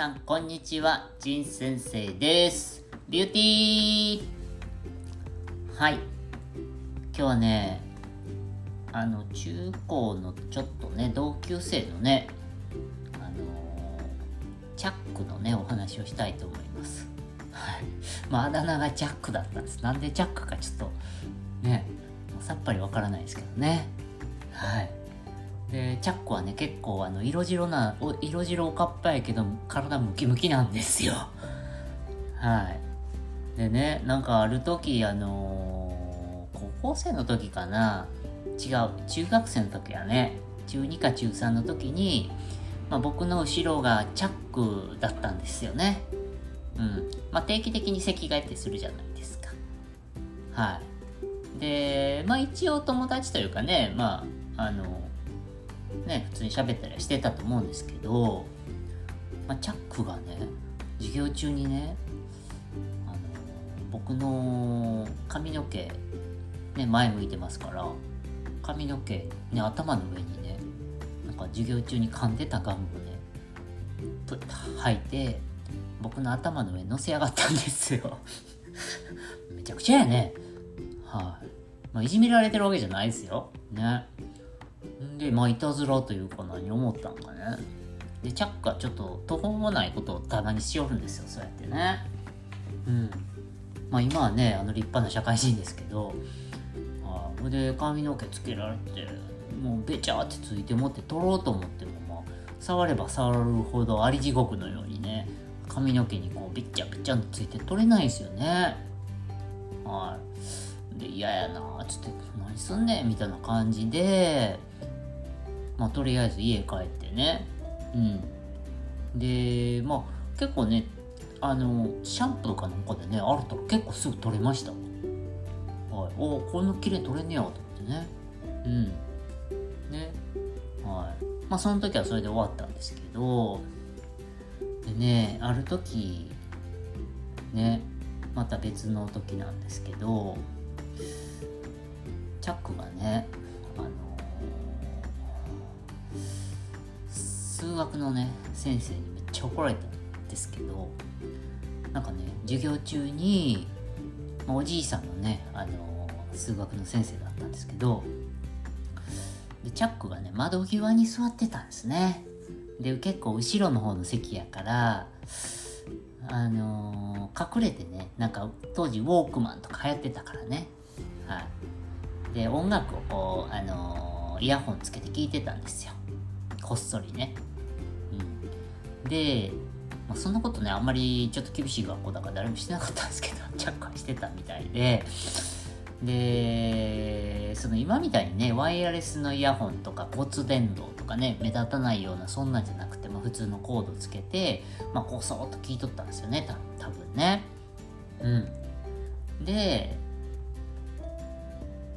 さんこんにちは。仁先生です。ビューティー。はい。今日はねあの中高のちょっとね同級生のねあのチャックのねお話をしたいと思います。はい。まああだ名がチャックだったんです。なんでチャックかちょっとねさっぱりわからないですけどね。はい。でチャックはね結構あの色白な色白おかっぱやけど体ムキムキなんですよ。はい。でねなんかある時あのー高校生の時かな。違う中学生の時やね。中2か中3の時に、まあ、僕の後ろがチャックだったんですよね。うん。まあ定期的に席替えってするじゃないですか。はい。でまあ一応友達というかねまああのね、普通に喋ったりしてたと思うんですけど、まあ、チャックがね授業中にねあの僕の髪の毛、ね、前向いてますから髪の毛、ね、頭の上にねなんか授業中に噛んでたガムをねプッと吐いて僕の頭の上に乗せやがったんですよ。めちゃくちゃやね。はい、まあ、いじめられてるわけじゃないですよ。ね。で、まあ、いたずらというか何思ったんかね。で、チャックはちょっと途方もないことをたまにしよるんですよ、そうやってね。うん。まあ今はね、あの立派な社会人ですけど、あそれで髪の毛つけられて、もうべちゃってついてもって取ろうと思っても、まあ、触れば触るほどあり地獄のようにね、髪の毛にこうびっちゃびちゃんついて取れないですよね。はい。で、嫌やなつって、何すんねんみたいな感じで、まあ、とりあえず家帰ってね。うん。で、まあ、結構ね、あの、シャンプーかなんかでね、洗ったら結構すぐ取れました。はい。おこんな綺麗取れんねやと思ってね。うん。ね。はい。まあ、その時はそれで終わったんですけど、でね、ある時、ね、また別の時なんですけど、チャックがね、あの、学のね先生にめっちゃ怒られたんですけどなんかね授業中に、ま、おじいさんのねあの数学の先生だったんですけどでチャックがね窓際に座ってたんですね。で結構後ろの方の席やからあのー、隠れてねなんか当時ウォークマンとか流行ってたからね。はい。で音楽をこうあのー、イヤホンつけて聞いてたんですよ。こっそりね。で、まあ、そんなことねあんまりちょっと厳しい学校だから誰もしてなかったんですけどチャッカしてたみたいででその今みたいにねワイヤレスのイヤホンとか骨伝導とかね目立たないようなそんなんじゃなくて、まあ、普通のコードつけて、まあ、こうそっと聞いとったんですよねた多分ね。うん。で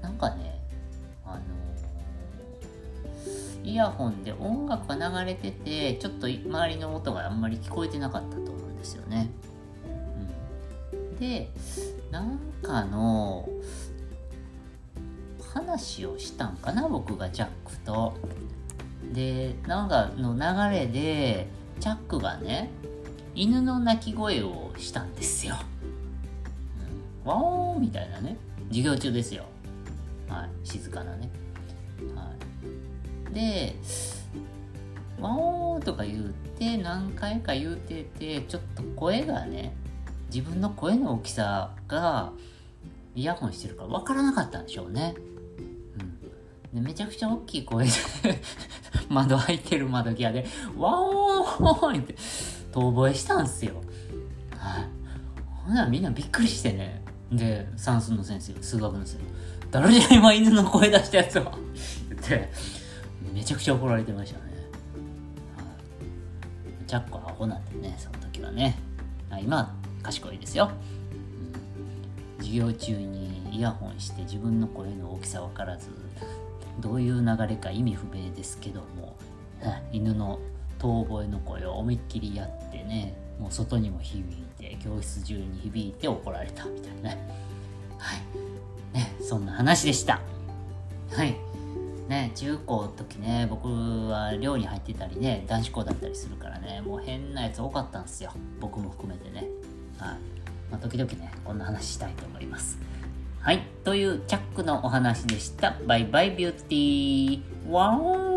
なんかねイヤホンで音楽が流れててちょっと周りの音があんまり聞こえてなかったと思うんですよね。うん、でなんかの話をしたんかな僕がジャックと。でなんかの流れでチャックがね犬の鳴き声をしたんですよ。うん、ワオーンみたいなね授業中ですよ。はい、静かなね。で「ワオー」とか言うて何回か言うててちょっと声がね自分の声の大きさがイヤホンしてるから分からなかったんでしょうね。うん、でめちゃくちゃ大きい声で 窓開いてる窓際で「ワオー!」って遠吠えしたんすよ。はい、ほなみんなびっくりしてねで算数の先生数学の先生「誰じゃ今犬の声出したやつは」言ってめちゃくちゃ怒られてましたね。ジャックはアホなんでね、その時はね。今は賢いですよ、授業中にイヤホンして自分の声の大きさ分からず、どういう流れか意味不明ですけども、犬の遠吠えの声を思いっきりやってね、もう外にも響いて、教室中に響いて怒られたみたいなね。はい。ね、そんな話でした。はい。ね、中高の時ね、僕は寮に入ってたりね、男子校だったりするからね、もう変なやつ多かったんですよ。僕も含めてね。はい。まあ、時々ね、こんな話したいと思います。はい。というチャックのお話でした。バイバイビューティー。ワン